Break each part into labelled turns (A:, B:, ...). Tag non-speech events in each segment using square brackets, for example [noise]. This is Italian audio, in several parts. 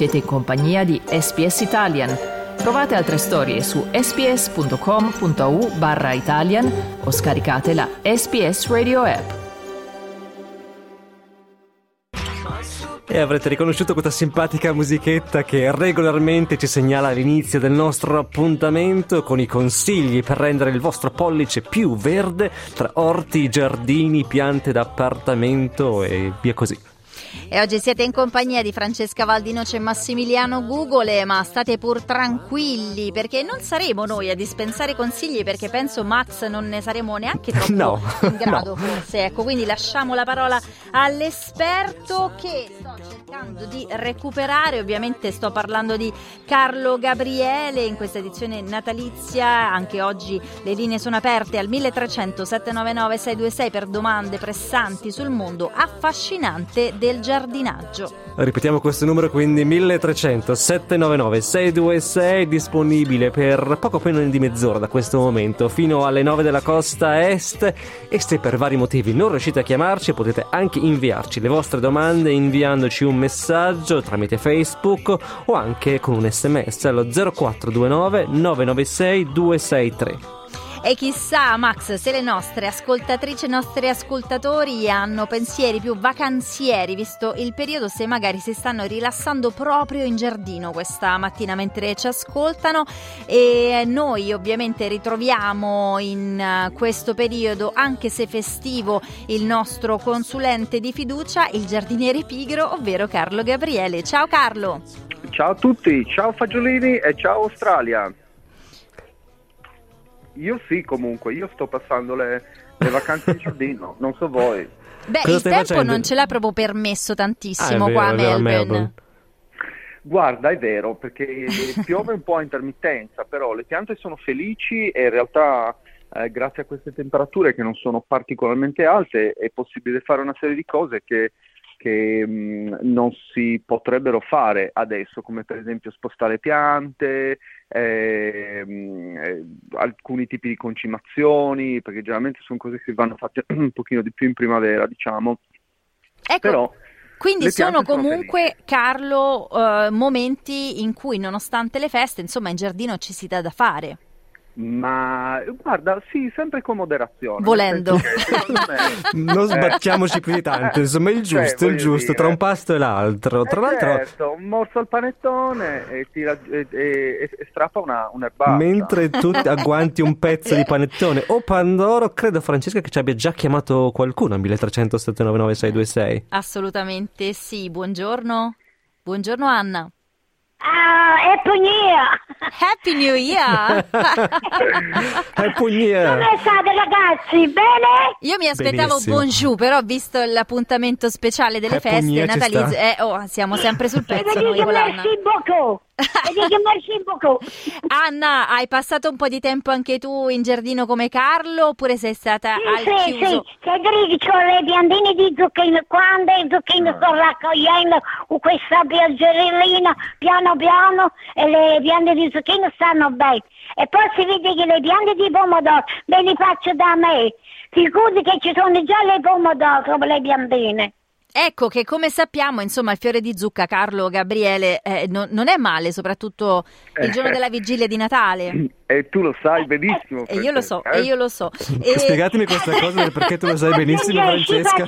A: Siete in compagnia di SPS Italian. Trovate altre storie su sps.com.au barra Italian o scaricate la SPS Radio app.
B: E avrete riconosciuto questa simpatica musichetta che regolarmente ci segnala l'inizio del nostro appuntamento con i consigli per rendere il vostro pollice più verde tra orti, giardini, piante d'appartamento e via così.
C: E oggi siete in compagnia di Francesca Valdinoce e Massimiliano Gugole, ma state pur tranquilli perché non saremo noi a dispensare consigli perché penso Max non ne saremo neanche troppo [laughs]
B: no,
C: in [laughs] grado
B: no.
C: forse. Ecco, quindi lasciamo la parola all'esperto che sto cercando di recuperare, ovviamente sto parlando di Carlo Gabriele in questa edizione natalizia, anche oggi le linee sono aperte al 1300 799 626 per domande pressanti sul mondo affascinante del giardinaggio.
B: Ripetiamo questo numero quindi 1300 799 626 disponibile per poco meno di mezz'ora da questo momento fino alle 9 della costa est e se per vari motivi non riuscite a chiamarci potete anche inviarci le vostre domande inviandoci un messaggio tramite Facebook o anche con un sms allo 0429 996 263.
C: E chissà, Max, se le nostre ascoltatrici e i nostri ascoltatori hanno pensieri più vacanzieri, visto il periodo, se magari si stanno rilassando proprio in giardino questa mattina mentre ci ascoltano. E noi ovviamente ritroviamo in eh, questo periodo, anche se festivo, il nostro consulente di fiducia, il giardiniere pigro, ovvero Carlo Gabriele. Ciao Carlo!
D: Ciao a tutti, ciao Fagiolini e ciao Australia. Io sì, comunque, io sto passando le, le vacanze in giardino, [laughs] non so voi.
C: Beh,
B: Cosa
C: il tempo
B: facendo?
C: non ce l'ha proprio permesso tantissimo
B: Ah, vero,
C: qua a Melbourne.
B: Melbourne.
D: Guarda, è vero, perché piove un po' a intermittenza, però le piante sono felici e in realtà eh, grazie a queste temperature che non sono particolarmente alte è possibile fare una serie di cose che, che, mh, non si potrebbero fare adesso, come per esempio spostare piante, ehm, eh, alcuni tipi di concimazioni, perché generalmente sono cose che vanno fatte [clears throat] un pochino di più in primavera, diciamo.
C: Ecco,
D: Però
C: quindi sono
D: piante sono
C: comunque, Carlo, eh, momenti in cui nonostante le feste, insomma, in giardino ci si dà da fare.
D: Ma guarda, sì, sempre con moderazione.
C: Volendo.
D: che me- [laughs]
B: Non
D: eh,
B: sbattiamoci più di tanto, insomma, il
D: cioè,
B: giusto, il
D: voglio
B: giusto,
D: dire-
B: tra un pasto e l'altro. Tra
D: eh,
B: l'altro,
D: certo, un morso al panettone e, tira, e, e- e strappa una, un'erbaccia.
B: mentre tu [laughs] agguanti un pezzo di panettone o Pandoro, credo Francesca che ci abbia già chiamato qualcuno al 1300 799 626.
C: Assolutamente sì. Buongiorno. Buongiorno Anna.
E: Ah, Happy New Year!
C: Happy New Year! [laughs]
B: Happy New Year!
E: Come state ragazzi? Bene?
C: Io mi aspettavo
B: Benissimo.
C: bonjour, però visto l'appuntamento speciale delle
B: Happy
C: feste natalizie, eh, oh, siamo sempre sul pezzo noi con l'Anna.
E: merci beaucoup!
C: Anna, hai passato un po' di tempo anche tu in giardino come Carlo oppure sei stata al
E: Sì, sì,
C: chiuso?
E: sì, Federico, ho le piantine di zucchino, quando i zucchini sto raccogliendo con questa pioggerellina, piano piano, e le piante di zucchino stanno bene. E poi si vede che le piante di pomodoro me le faccio da me. Figurati che ci sono già le pomodoro come le piantine.
C: Ecco che come sappiamo, insomma, il fiore di zucca, Carlo, Gabriele, eh, non, non è male, soprattutto il
D: Eh.
C: giorno della vigilia di Natale.
D: E tu lo sai benissimo.
C: E io lo so,
D: Francesca,
C: e
D: eh?
C: io lo so. E-
B: Spiegatemi questa cosa del perché tu lo sai [laughs] benissimo,
E: Eh,
B: Francesca.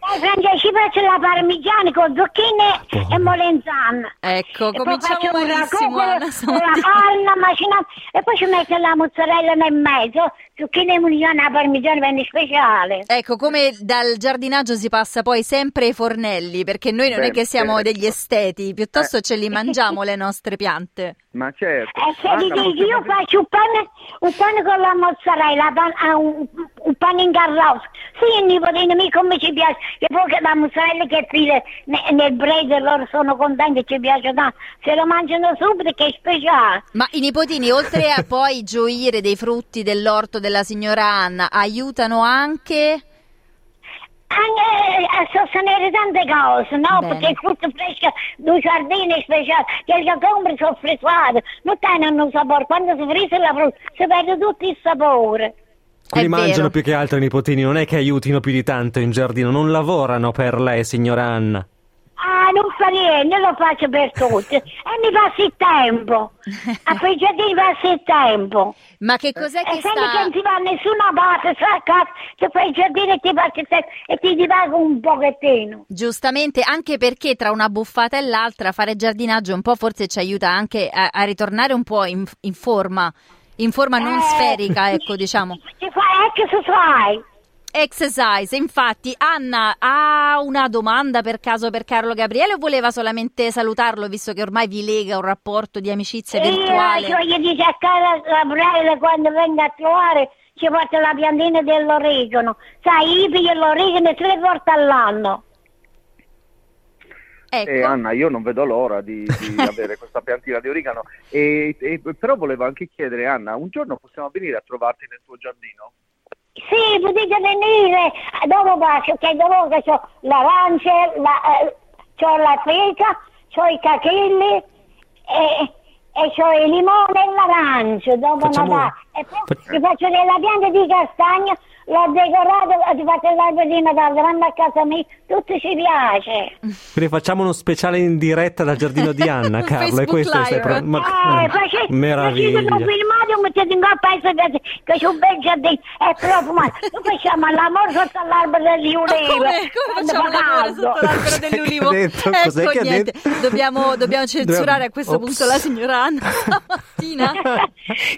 E: Eh, Francesca, ci faccio la parmigiana con zucchine e molenzana.
C: Ecco,
E: E
C: cominciamo
E: un
C: malissimo,
E: ragù
C: Anna,
E: con, con la farina macinata e poi ci metto la mozzarella nel mezzo, zucchine e molenzana, la parmigiana viene speciale.
C: Ecco, come dal giardinaggio si passa poi sempre ai fornelli, perché noi non è
D: Beh,
C: che siamo
D: certo.
C: degli esteti, piuttosto
D: Eh.
C: ce li mangiamo le nostre piante.
D: Ma certo.
E: E se
D: Anna,
E: dico,
D: possiamo
E: io faccio un pane, un pane con la mozzarella, pan- ah, un, un pane in carrozza. Sì, il nipotino mio come ci piace. E poi che la mozzarella che file ne- nel bread, loro sono contenti, ci piace tanto. Se lo mangiano subito che è speciale.
C: Ma i nipotini, oltre a poi gioire dei frutti dell'orto della signora Anna, aiutano anche...
E: Anche a sostenere tante cose, no?
C: Bene.
E: Perché il frutto fresco dei giardini speciali, che le compri sono frizzate, non hanno un sapore. Quando si frizza la frutta, si perde tutto il sapore.
B: Quelli
C: È
B: mangiano
C: vero.
B: più che altro i nipotini, non è che aiutino più di tanto in giardino, non lavorano per lei, signora Anna.
E: Ah, non fa niente, lo faccio per tutti. E mi passi il tempo. A quei giardini passi il tempo.
C: Ma che cos'è che
E: e senti che
C: sta...
E: non si va a nessuna parte, sai a casa, ti fai il giardino e ti passi il tempo e ti divago un pochettino.
C: Giustamente, anche perché tra una buffata e l'altra fare giardinaggio un po' forse ci aiuta anche a, a ritornare un po' in, in forma, in forma non
E: Eh.
C: sferica, ecco, diciamo.
E: Ti fai, ecco se fai.
C: Exercise, infatti Anna ha una domanda per caso per Carlo Gabriele o voleva solamente salutarlo visto che ormai vi lega un rapporto di amicizia
E: Io
C: virtuale?
E: ci voglio dire a casa Gabriele quando venga a trovare ci porta la piantina dell'origano. Sai, io piglio l'origano tre volte all'anno.
C: Ecco.
D: Eh, Anna, io non vedo l'ora di, di [laughs] avere questa piantina di origano. E, e- però volevo anche chiedere, Anna, un giorno possiamo venire a trovarti nel tuo giardino?
E: Sì, potete venire dopo faccio che dopo che ho l'arancia, la, eh, c'ho la feca, c'ho i cachelli e, e c'ho il limone e l'arancia dopo
B: Facciamo-
E: Natale. E poi
B: fac-
E: ti faccio della pianta di castagna, l'ho decorato, ti faccio l'albero di Natale davanti a casa mia, tutto ci piace.
B: Quindi facciamo uno speciale in diretta dal giardino di Anna, [laughs] Carlo. E questo
C: Live.
B: stai pro- ma-
E: Eh, face-
B: meraviglia.
E: un filmato, mettete in coppa e sapete che c'è un bel giardino, è profumato. [laughs] Noi facciamo l'amore sotto l'albero degli
C: Ma
E: ulivi.
C: come, come facciamo
E: fa
C: l'amore sotto l'albero dell'ulivo?
B: detto?
C: Ecco,
B: Cos'è che ha
C: niente.
B: detto?
C: Dobbiamo, dobbiamo censurare a questo
B: Ops.
C: punto la signora Anna [laughs] stamattina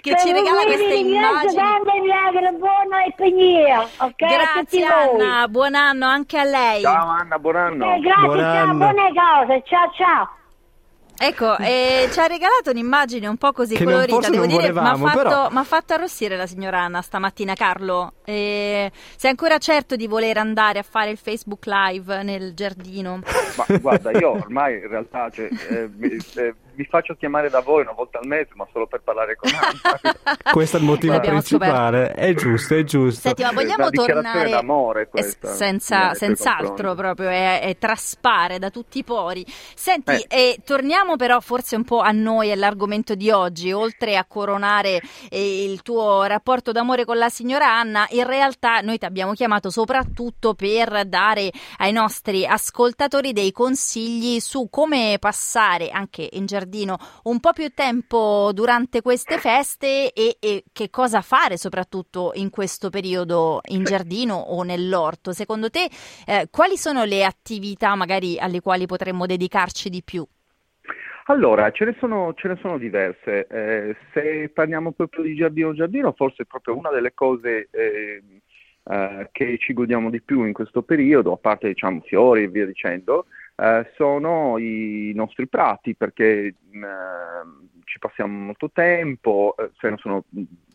C: che ci regala queste immagini.
E: e vi auguro buono e piglia, ok? a tutti
C: Grazie
E: voi.
C: Anna, buon anno anche a lei.
D: Ciao Anna, buon anno.
E: Eh, grazie,
B: Buon
E: ciao,
B: anno.
E: buone cose, ciao ciao.
C: Ecco, eh, ci ha regalato un'immagine un po' così
B: Che
C: colorita, devo dire, mi ha fatto, fatto arrossire la signora Anna stamattina, Carlo. Eh, sei ancora certo di voler andare a fare il Facebook Live nel giardino?
D: Ma guarda, io ormai in realtà cioè, eh, mi, faccio chiamare da voi una volta al mese, ma solo per parlare con [laughs] Anna.
B: Questo è il motivo principale. È giusto, è giusto.
C: Senti, ma vogliamo tornare
D: d'amore
C: Eh,
D: questa,
C: senza, senz'altro proprio è, è traspare da tutti i pori. Senti,
D: Eh.
C: eh, torniamo però forse un po' a noi e all'argomento di oggi, oltre a coronare eh, il tuo rapporto d'amore con la signora Anna, in realtà noi ti abbiamo chiamato soprattutto per dare ai nostri ascoltatori dei consigli su come passare anche in giardino un po' più tempo durante queste feste e, e che cosa fare soprattutto in questo periodo in giardino o nell'orto. Secondo te eh, quali sono le attività magari alle quali potremmo dedicarci di più?
D: Allora, ce ne sono, ce ne sono diverse. Eh, se parliamo proprio di giardino giardino, forse proprio una delle cose eh, eh, che ci godiamo di più in questo periodo, a parte diciamo fiori e via dicendo, eh, sono i nostri prati perché mh, eh, ci passiamo molto tempo, eh, se non sono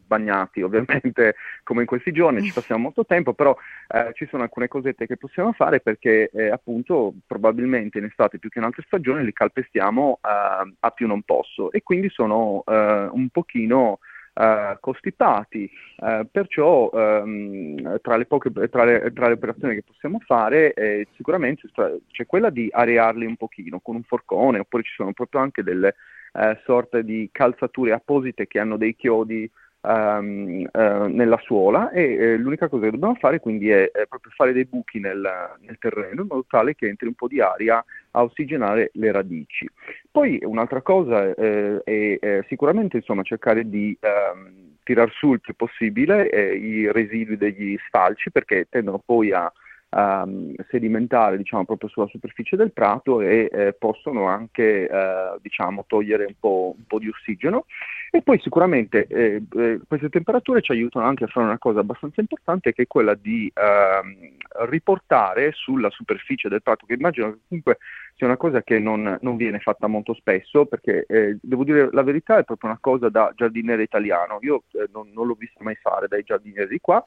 D: bagnati [laughs] ovviamente come in questi giorni, ci passiamo molto tempo, però eh, ci sono alcune cosette che possiamo fare perché eh, appunto probabilmente in estate più che in altre stagioni li calpestiamo eh, a più non posso. E quindi sono un pochino eh, costipati, eh, perciò ehm, tra, le poche, tra, le, tra le operazioni che possiamo fare eh, sicuramente c'è quella di arearli un pochino con un forcone oppure ci sono proprio anche delle eh, sorte di calzature apposite che hanno dei chiodi ehm, eh, nella suola e eh, l'unica cosa che dobbiamo fare quindi è, è proprio fare dei buchi nel, nel terreno in modo tale che entri un po' di aria a ossigenare le radici. Poi un'altra cosa eh, è, sicuramente insomma, cercare di ehm, tirar su il più possibile eh, i residui degli sfalci perché tendono poi a ehm, sedimentare diciamo, proprio sulla superficie del prato e eh, possono anche eh, diciamo, togliere un po', un po' di ossigeno. E poi sicuramente eh, eh, queste temperature ci aiutano anche a fare una cosa abbastanza importante che è quella di ehm, riportare sulla superficie del prato, che immagino che comunque sia una cosa che non, non viene fatta molto spesso, perché eh, devo dire la verità è proprio una cosa da giardiniere italiano, io eh, non, non l'ho vista mai fare dai giardinieri di qua,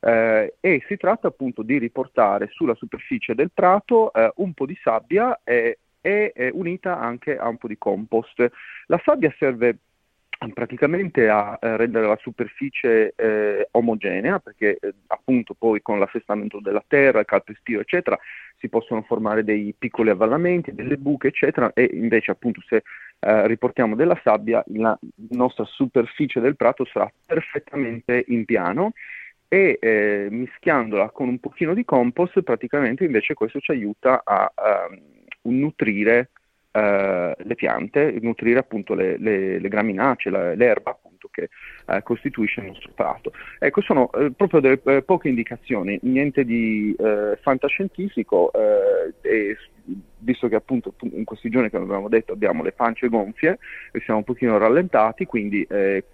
D: eh, e si tratta appunto di riportare sulla superficie del prato eh, un po' di sabbia e, e eh, unita anche a un po' di compost. La sabbia serve praticamente a eh, rendere la superficie eh, omogenea perché eh, appunto poi con l'assestamento della terra, il calpestio eccetera si possono formare dei piccoli avvallamenti, delle buche eccetera e invece appunto se eh, riportiamo della sabbia la nostra superficie del prato sarà perfettamente in piano e eh, mischiandola con un pochino di compost praticamente invece questo ci aiuta a ehm, un nutrire eh, le piante, nutrire appunto le, le, le graminacee, la, l'erba appunto che eh, costituisce il nostro prato. Ecco, sono eh, proprio delle eh, poche indicazioni, niente di eh, fantascientifico e visto che appunto in questi giorni, come abbiamo detto, abbiamo le pance gonfie e siamo un pochino rallentati, quindi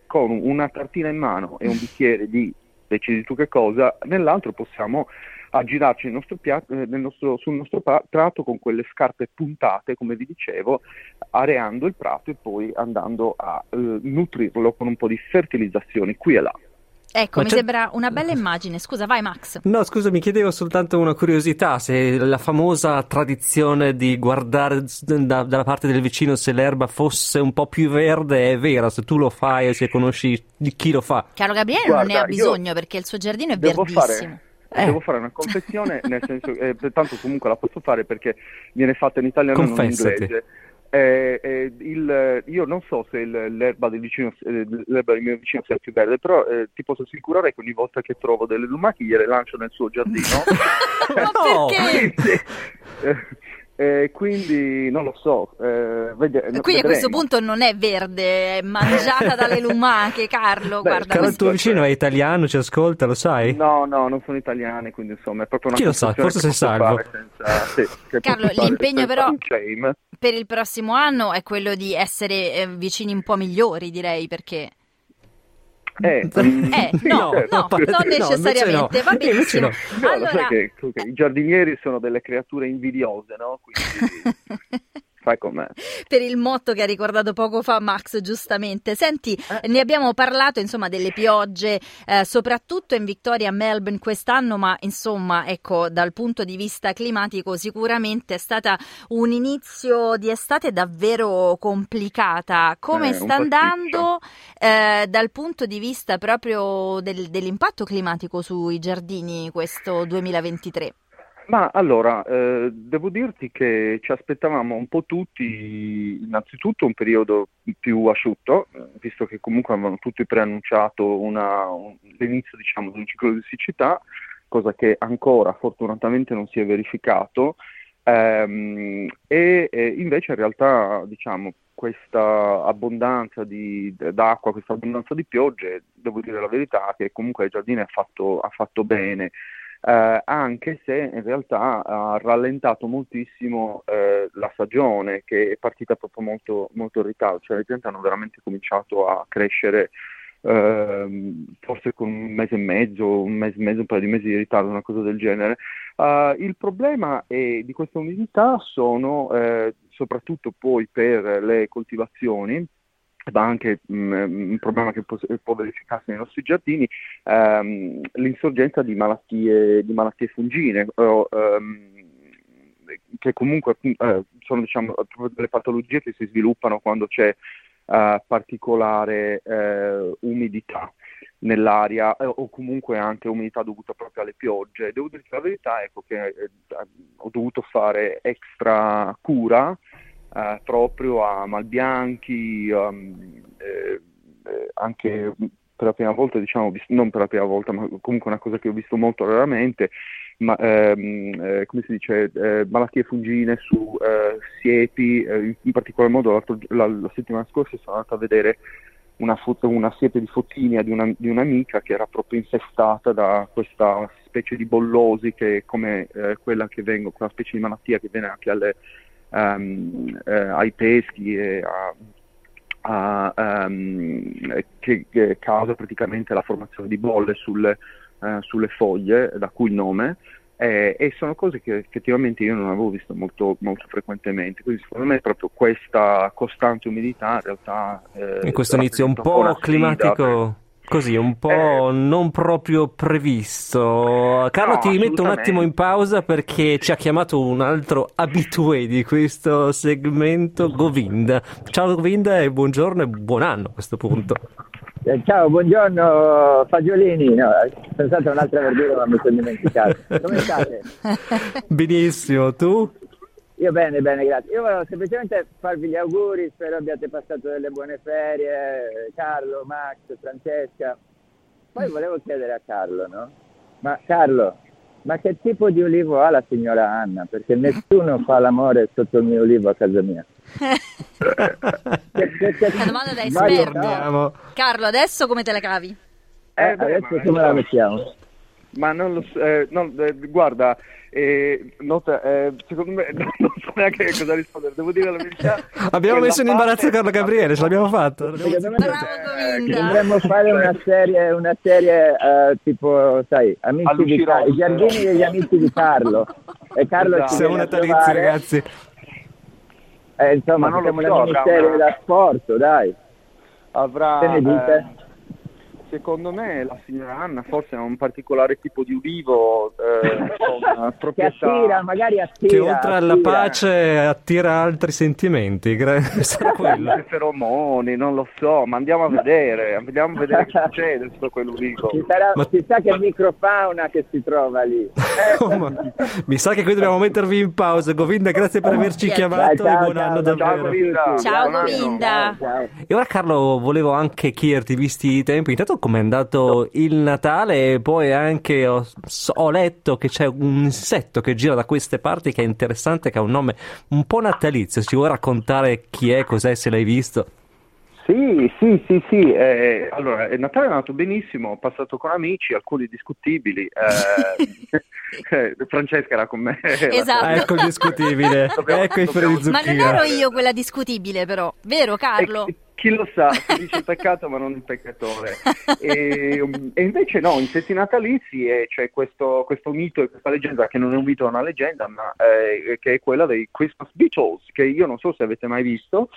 D: con una tartina in mano e un bicchiere di decidi tu che cosa, nell'altro possiamo aggirarci nel nostro piatto, eh, nel nostro, sul nostro prato con quelle scarpe puntate, come vi dicevo, areando il prato e poi andando a eh, nutrirlo con un po' di fertilizzazioni qui e là.
C: Ecco, Ma mi c'è... sembra una bella immagine. Scusa, vai Max.
B: No, scusa, mi chiedevo soltanto una curiosità, se la famosa tradizione di guardare da, dalla parte del vicino se l'erba fosse un po' più verde è vera, se tu lo fai e se conosci chi lo fa.
C: Caro Gabriele Guarda, non ne ha bisogno perché il suo giardino è verdissimo.
D: Fare... Eh. Devo fare una confessione, nel senso, eh, tanto comunque la posso fare perché viene fatta in italiano e non in inglese. Eh, eh, il, io non so se il, l'erba, del vicino, eh, l'erba, del mio vicino sia più verde, però eh, ti posso assicurare che ogni volta che trovo delle lumache gliele lancio nel suo giardino. [laughs]
C: Ma no, perché?
D: Eh, quindi non lo so. Eh, vede,
C: quindi vedremo. a questo punto non è verde, è mangiata dalle lumache, [laughs] Carlo. Beh, guarda,
B: Carlo, il tuo vicino è italiano, ci ascolta, lo sai?
D: No, no, non sono italiani, quindi insomma è proprio una
B: Chi lo sa, forse sei salvo.
C: Senza, sì, Carlo, l'impegno però per il prossimo anno è quello di essere eh, vicini un po' migliori, direi, perché...
D: Eh,
C: eh no, certo. no, non necessariamente, no, va benissimo.
D: No, allora... che, che, i giardinieri sono delle creature invidiose, no? Quindi... [laughs] fai con me.
C: Per il motto che ha ricordato poco fa Max, giustamente. Senti, eh. ne abbiamo parlato, insomma, delle piogge, eh, soprattutto in Victoria Melbourne quest'anno, ma insomma, ecco, dal punto di vista climatico sicuramente è stata un inizio di estate davvero complicata. Come eh, sta andando eh, dal punto di vista proprio del, dell'impatto climatico sui giardini questo 2023?
D: Ma allora, eh, devo dirti che ci aspettavamo un po' tutti, innanzitutto un periodo più asciutto, eh, visto che comunque avevano tutti preannunciato una, un, l'inizio diciamo, di un ciclo di siccità, cosa che ancora fortunatamente non si è verificato, ehm, e, e, invece in realtà diciamo, questa abbondanza di, d'acqua, questa abbondanza di piogge, devo dire la verità che comunque il giardino ha fatto, ha fatto bene eh, anche se in realtà ha rallentato moltissimo eh, la stagione che è partita proprio molto, molto in ritardo, cioè le piante hanno veramente cominciato a crescere Uh, forse con un mese e mezzo, un mese e mezzo, un paio di mesi di ritardo, una cosa del genere. Uh, il problema è, di questa umidità sono uh, soprattutto poi per le coltivazioni, ma anche mh, mm, un problema che può, può, verificarsi nei nostri giardini, ehm, l'insorgenza di malattie, di malattie fungine, o, ehm, che comunque eh, sono diciamo, delle patologie che si sviluppano quando c'è eh, particolare eh, umidità nell'aria eh, o comunque anche umidità dovuta proprio alle piogge. Devo dire la verità ecco, che eh, ho dovuto fare extra cura eh, proprio a Malbianchi, um, eh, anche per la prima volta, diciamo, non per la prima volta, ma comunque una cosa che ho visto molto raramente, ma, ehm, eh, come si dice, eh, malattie fungine su eh, siepi, eh, in particolar modo la, la, settimana scorsa sono andato a vedere una, foto, una siepe di fotinia di, una, di, un'amica che era proprio infestata da questa specie di bollosi che è come quella che vengo, quella specie di malattia che viene anche alle, um, eh, ai peschi e a, a, um, che, che, causa praticamente la formazione di bolle sulle, uh, sulle foglie, da cui il nome. Eh, e sono cose che effettivamente io non avevo visto molto, molto frequentemente, quindi secondo me proprio questa costante umidità in realtà...
B: Eh, in questo inizio un po' climatico Così, un po' eh, non proprio previsto. Carlo, no, ti metto un attimo in pausa perché ci ha chiamato un altro abitué di questo segmento, Govinda. Ciao Govinda e buongiorno e buon anno a questo punto.
F: Eh, ciao, buongiorno Fagiolini. No, pensate a un'altra verdura ma mi sono dimenticato. Come state? [laughs]
B: Benissimo, tu?
F: Io bene, bene, grazie. Io volevo semplicemente farvi gli auguri, spero abbiate passato delle buone ferie, Carlo, Max, Francesca. Poi volevo chiedere a Carlo, no? Ma Carlo, ma che tipo di ulivo ha la signora Anna? Perché nessuno fa l'amore sotto il mio ulivo a casa mia. [laughs]
C: Che, che, che, Una domanda da esperto. Carlo, adesso come te la cavi?
F: Eh, adesso come la mettiamo?
D: Ma non lo so, eh, no, eh, guarda, eh, nota, eh, secondo me [laughs] non so neanche cosa rispondere, devo dire la verità.
B: Abbiamo messo in imbarazzo Carlo Gabriele, ce l'abbiamo fatto.
F: Eh, dovremmo fare una serie, una serie eh, tipo, sai, amici di Carlo, i giardini degli amici di Carlo. E Carlo
D: Esatto.
F: ci
B: Siamo natalizi, ragazzi.
F: Eh, insomma,
D: Ma non lo
F: facciamo
D: so,
F: una miniserie
D: Carlo, eh.
F: da sport, dai.
D: Avrà,
F: Che ne dite?
D: Secondo me la signora Anna forse ha un particolare tipo di ulivo, eh, [laughs]
F: Che
D: proprietà...
F: attira, magari attira.
B: Che oltre alla
F: attira.
B: pace attira altri sentimenti. [laughs] Sarà quello.
D: Che feromoni, non lo so, ma andiamo a vedere, andiamo a vedere [laughs] che succede su quell'ulivo.
F: Ci sarà,
B: Ma-
F: ci sa che microfauna che si trova lì.
B: Oh, ma- Mi sa che qui dobbiamo mettervi in pausa. Govinda, grazie per averci chiamato
F: ciao,
B: e buon
F: ciao,
B: anno
F: ciao,
B: davvero.
D: Govinda.
C: Ciao. Govinda.
F: Ciao.
B: E ora Carlo volevo anche chiederti, visti i tempi, intanto com'è andato il Natale e poi anche ho, ho letto che c'è un insetto che gira da queste parti che è interessante, che ha un nome un po' natalizio. Ci vuoi raccontare chi è, cos'è, se l'hai visto?
D: Sì, sì, sì, sì. eh, allora, il Natale è andato benissimo, ho passato con amici, alcuni discutibili. eh, [laughs] eh, Francesca era con me. [laughs]
C: Esatto.
B: Ecco il discutibile,
D: Dobbiamo-
B: ecco i
D: dobbiamo-
B: fiori di
C: Ma non ero io quella discutibile però, vero Carlo?
D: E- chi lo sa, si dice peccato ma non il peccatore. E, e invece no, in sesti natalizi c'è questo, questo mito e questa leggenda, che non è un mito, è una leggenda, ma eh, che è quella dei Christmas Beetles, che io non so se avete mai visto,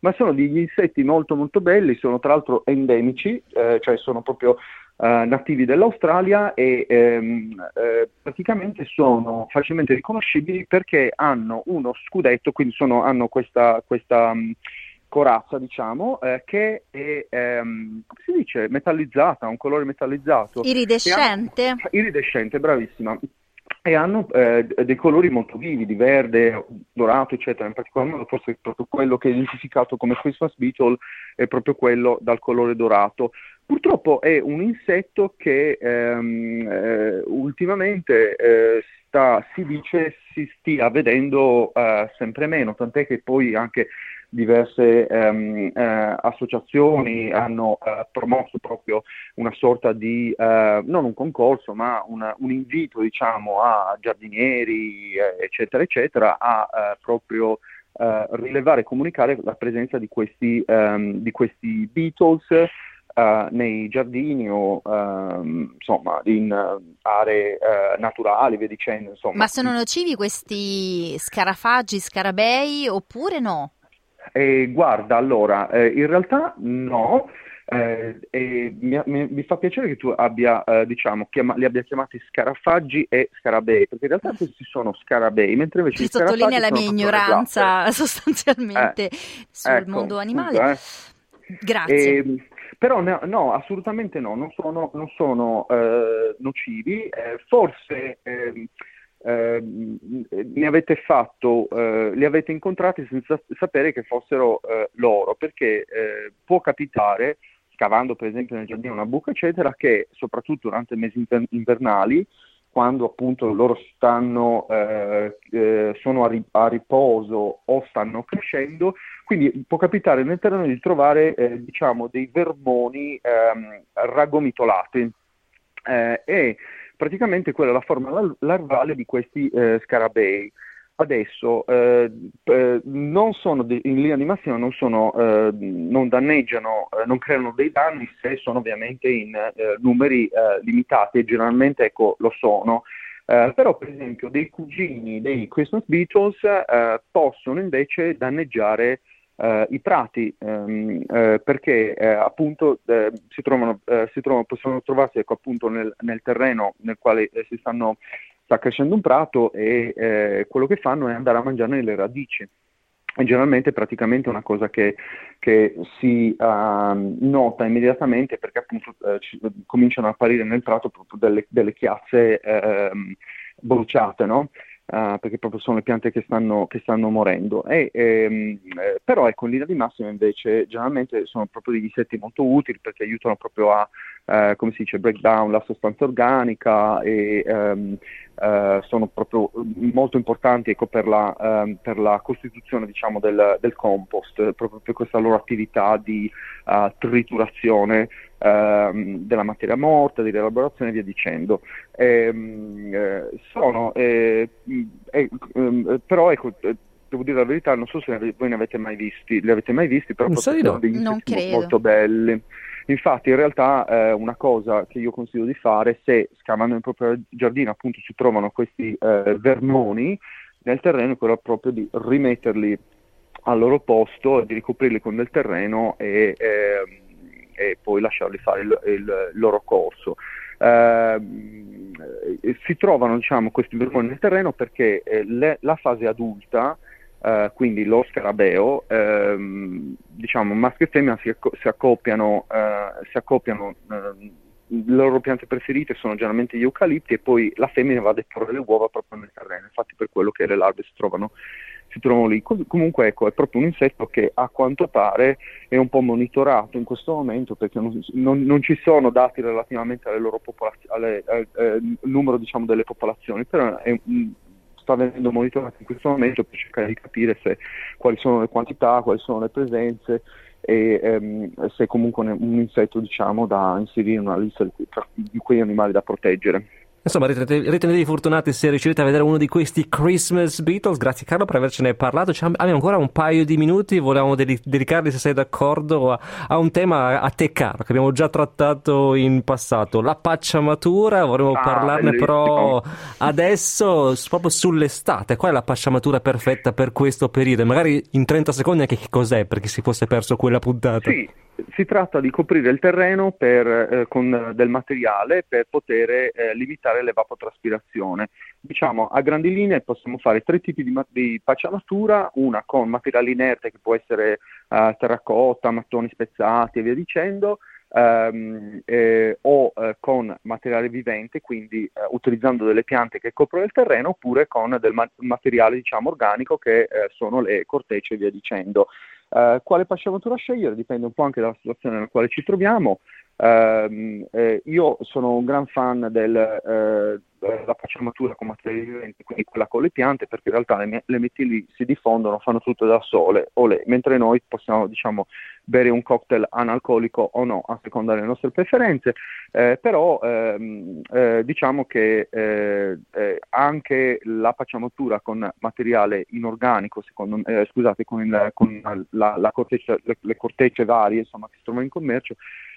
D: ma sono degli insetti molto molto belli, sono tra l'altro endemici, eh, cioè sono proprio eh, nativi dell'Australia e ehm, eh, praticamente sono facilmente riconoscibili perché hanno uno scudetto, quindi sono- hanno questa, questa corazza, diciamo, eh, che è, ehm, come si dice, metallizzata, ha un colore metallizzato.
C: Iridescente?
D: Hanno- Iridescente, bravissima. E hanno eh, dei colori molto vividi, verde, dorato, eccetera. In particolar modo, forse proprio quello che è identificato come Christmas Beetle è proprio quello dal colore dorato. Purtroppo è un insetto che ehm, eh, ultimamente eh, sta, si dice si stia vedendo eh, sempre meno, tant'è che poi anche diverse ehm, eh, associazioni hanno eh, promosso proprio una sorta di, eh, non un concorso, ma una- un invito diciamo, a giardinieri, eh, eccetera, eccetera, a eh, proprio eh, rilevare e comunicare la presenza di questi, ehm, di questi Beatles eh, nei giardini o ehm, insomma in eh, aree naturali, via dicendo. Insomma.
C: Ma sono nocivi questi scarafaggi, scarabei oppure no?
D: Eh, guarda, allora, eh, in realtà no, eh, e mi, mi- fa piacere che tu abbia, eh, diciamo, chiama- li abbia chiamati scarafaggi e scarabei, perché in realtà questi sono scarabei, mentre invece
C: Ci sottolinea la mia ignoranza [laughs] sostanzialmente sul
D: Ecco,
C: mondo
D: appunto,
C: animale.
D: eh.
C: Grazie.
D: E, però no, no, assolutamente no, non sono, non sono, eh, nocivi, eh, forse ehm, ehm, ne avete fatto, eh, li avete incontrati senza sapere che fossero eh, loro, perché eh, può capitare, scavando per esempio nel giardino una buca, eccetera, che soprattutto durante i mesi inver- invernali, quando appunto loro stanno, eh, eh, sono a, ri- a riposo o stanno crescendo, quindi può capitare nel terreno di trovare eh, diciamo dei vermoni ehm, ragomitolati Eh, e praticamente quella è la forma lar- larvale di questi eh, scarabei. Adesso eh, eh, non sono in linea di massima non, sono, eh, non danneggiano, eh, non creano dei danni se sono ovviamente in numeri limitati e generalmente ecco, lo sono. Eh, però per esempio dei cugini dei Christmas Beatles eh, possono invece danneggiare eh, i prati ehm, eh, perché eh, appunto eh, si trovano, eh, si trovano, possono trovarsi ecco, appunto nel, nel terreno nel quale si stanno, sta crescendo un prato e quello che fanno è andare a mangiare le radici. Generalmente è praticamente una cosa che, che si ehm, nota immediatamente perché appunto eh, ci- cominciano a apparire nel prato proprio delle, delle chiazze ehm, bruciate, no? Uh, perché proprio sono le piante che stanno, che stanno morendo. E, ehm, eh, però ecco, in linea di massima invece generalmente sono proprio degli insetti molto utili perché aiutano proprio a, eh, come si dice, break down la sostanza organica e ehm, eh, sono proprio molto importanti ecco, per, la, ehm, per, la, costituzione diciamo, del, del, compost, proprio per questa loro attività di uh, triturazione ehm, della materia morta, di rielaborazione e via dicendo. Ehm, eh, sono, eh, eh, ehm, però ecco, eh, devo dire la verità, non so se voi ne avete mai visti, li avete mai visti, però sono degli
C: non
D: molto belli. Infatti, in realtà, eh, una cosa che io consiglio di fare, se scavando nel proprio giardino appunto si trovano questi eh, vermoni nel terreno, è quello proprio di rimetterli al loro posto, di ricoprirli con del terreno e, eh, e poi lasciarli fare il, il loro corso. Eh, si trovano diciamo, questi vermoni nel terreno perché eh, le, la fase adulta Uh, quindi lo scarabeo, ehm, diciamo maschio e femmina si, si accoppiano, uh, si accoppiano uh, le loro piante preferite sono generalmente gli eucalipti e poi la femmina va a deporre le uova proprio nel terreno, infatti per quello che le larve si trovano, si trovano lì. Com- comunque ecco, è proprio un insetto che a quanto pare è un po' monitorato in questo momento perché non, non, non ci sono dati relativamente alle loro popolaz- alle, al, al numero diciamo, delle popolazioni, però è sta venendo monitorato in questo momento per cercare di capire se, quali sono le quantità, quali sono le presenze e ehm, se comunque un insetto diciamo, da inserire in una lista di, di quegli animali da proteggere.
B: Insomma, ritenetevi fortunati se riuscite a vedere uno di questi Christmas Beatles. Grazie Carlo per avercene parlato. Abbiamo ancora un paio di minuti. Volevamo dedicarli, se sei d'accordo, a, a, un tema a te caro che abbiamo già trattato in passato. La pacciamatura. Vorremmo ah, parlarne bellissimo. però adesso, proprio sull'estate. Qual è la pacciamatura perfetta per questo periodo? Magari in 30 secondi anche che cos'è per chi si fosse perso quella puntata.
D: Sì si tratta di coprire il terreno per, eh, con del materiale per poter eh, limitare l'evapotraspirazione. Diciamo, a grandi linee possiamo fare tre tipi di, di pacciamatura, una con materiale inerte che può essere eh, terracotta, mattoni spezzati e via dicendo, ehm, eh, o eh, con materiale vivente, quindi eh, utilizzando delle piante che coprono il terreno, oppure con del ma- materiale diciamo, organico che sono le cortecce e via dicendo. Uh, quale pacciamatura scegliere dipende un po' anche dalla situazione nella quale ci troviamo. Uh, eh, io sono un gran fan del, uh, la pacciamatura con materiali viventi, quindi quella con le piante, perché in realtà le, le metili si diffondono, fanno tutto da sole, olè, mentre noi possiamo diciamo, bere un cocktail analcolico o no, a seconda delle nostre preferenze, eh, però ehm, eh, diciamo che eh, eh anche la pacciamatura con materiale inorganico, secondo me, eh, scusate, con, il, con la, la corteccia, le, le cortecce varie insomma, che si trovano in commercio,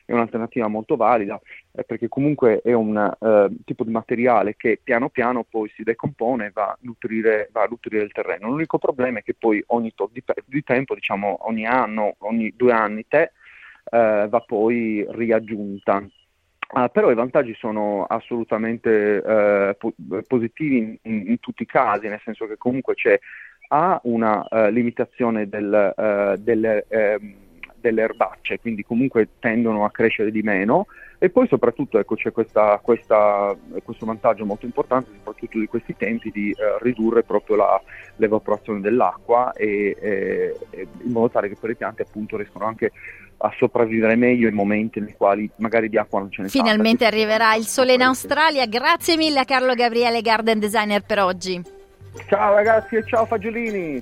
D: è un'alternativa molto valida eh, perché comunque è un eh, tipo di materiale che piano piano poi si decompone e va a nutrire, va a nutrire il terreno. L'unico problema è che poi ogni tot di, di tempo, diciamo ogni anno, ogni due anni te, eh, va poi riaggiunta. Uh, però i vantaggi sono assolutamente uh, po- positivi in, in, tutti i casi, nel senso che comunque c'è A una uh, limitazione del, delle, ehm, delle erbacce, quindi comunque tendono a crescere di meno e poi soprattutto ecco, c'è questa, questa, questo vantaggio molto importante, soprattutto di questi tempi, di eh, ridurre proprio la, l'evaporazione dell'acqua e, e, e in modo tale che poi le piante appunto riescono anche a sopravvivere meglio in momenti nei quali magari di acqua non ce ne.
C: Finalmente tanta, arriverà il sole in Australia. Grazie mille a Carlo Gabriele, Garden Designer per oggi.
D: Ciao ragazzi e ciao Fagiolini.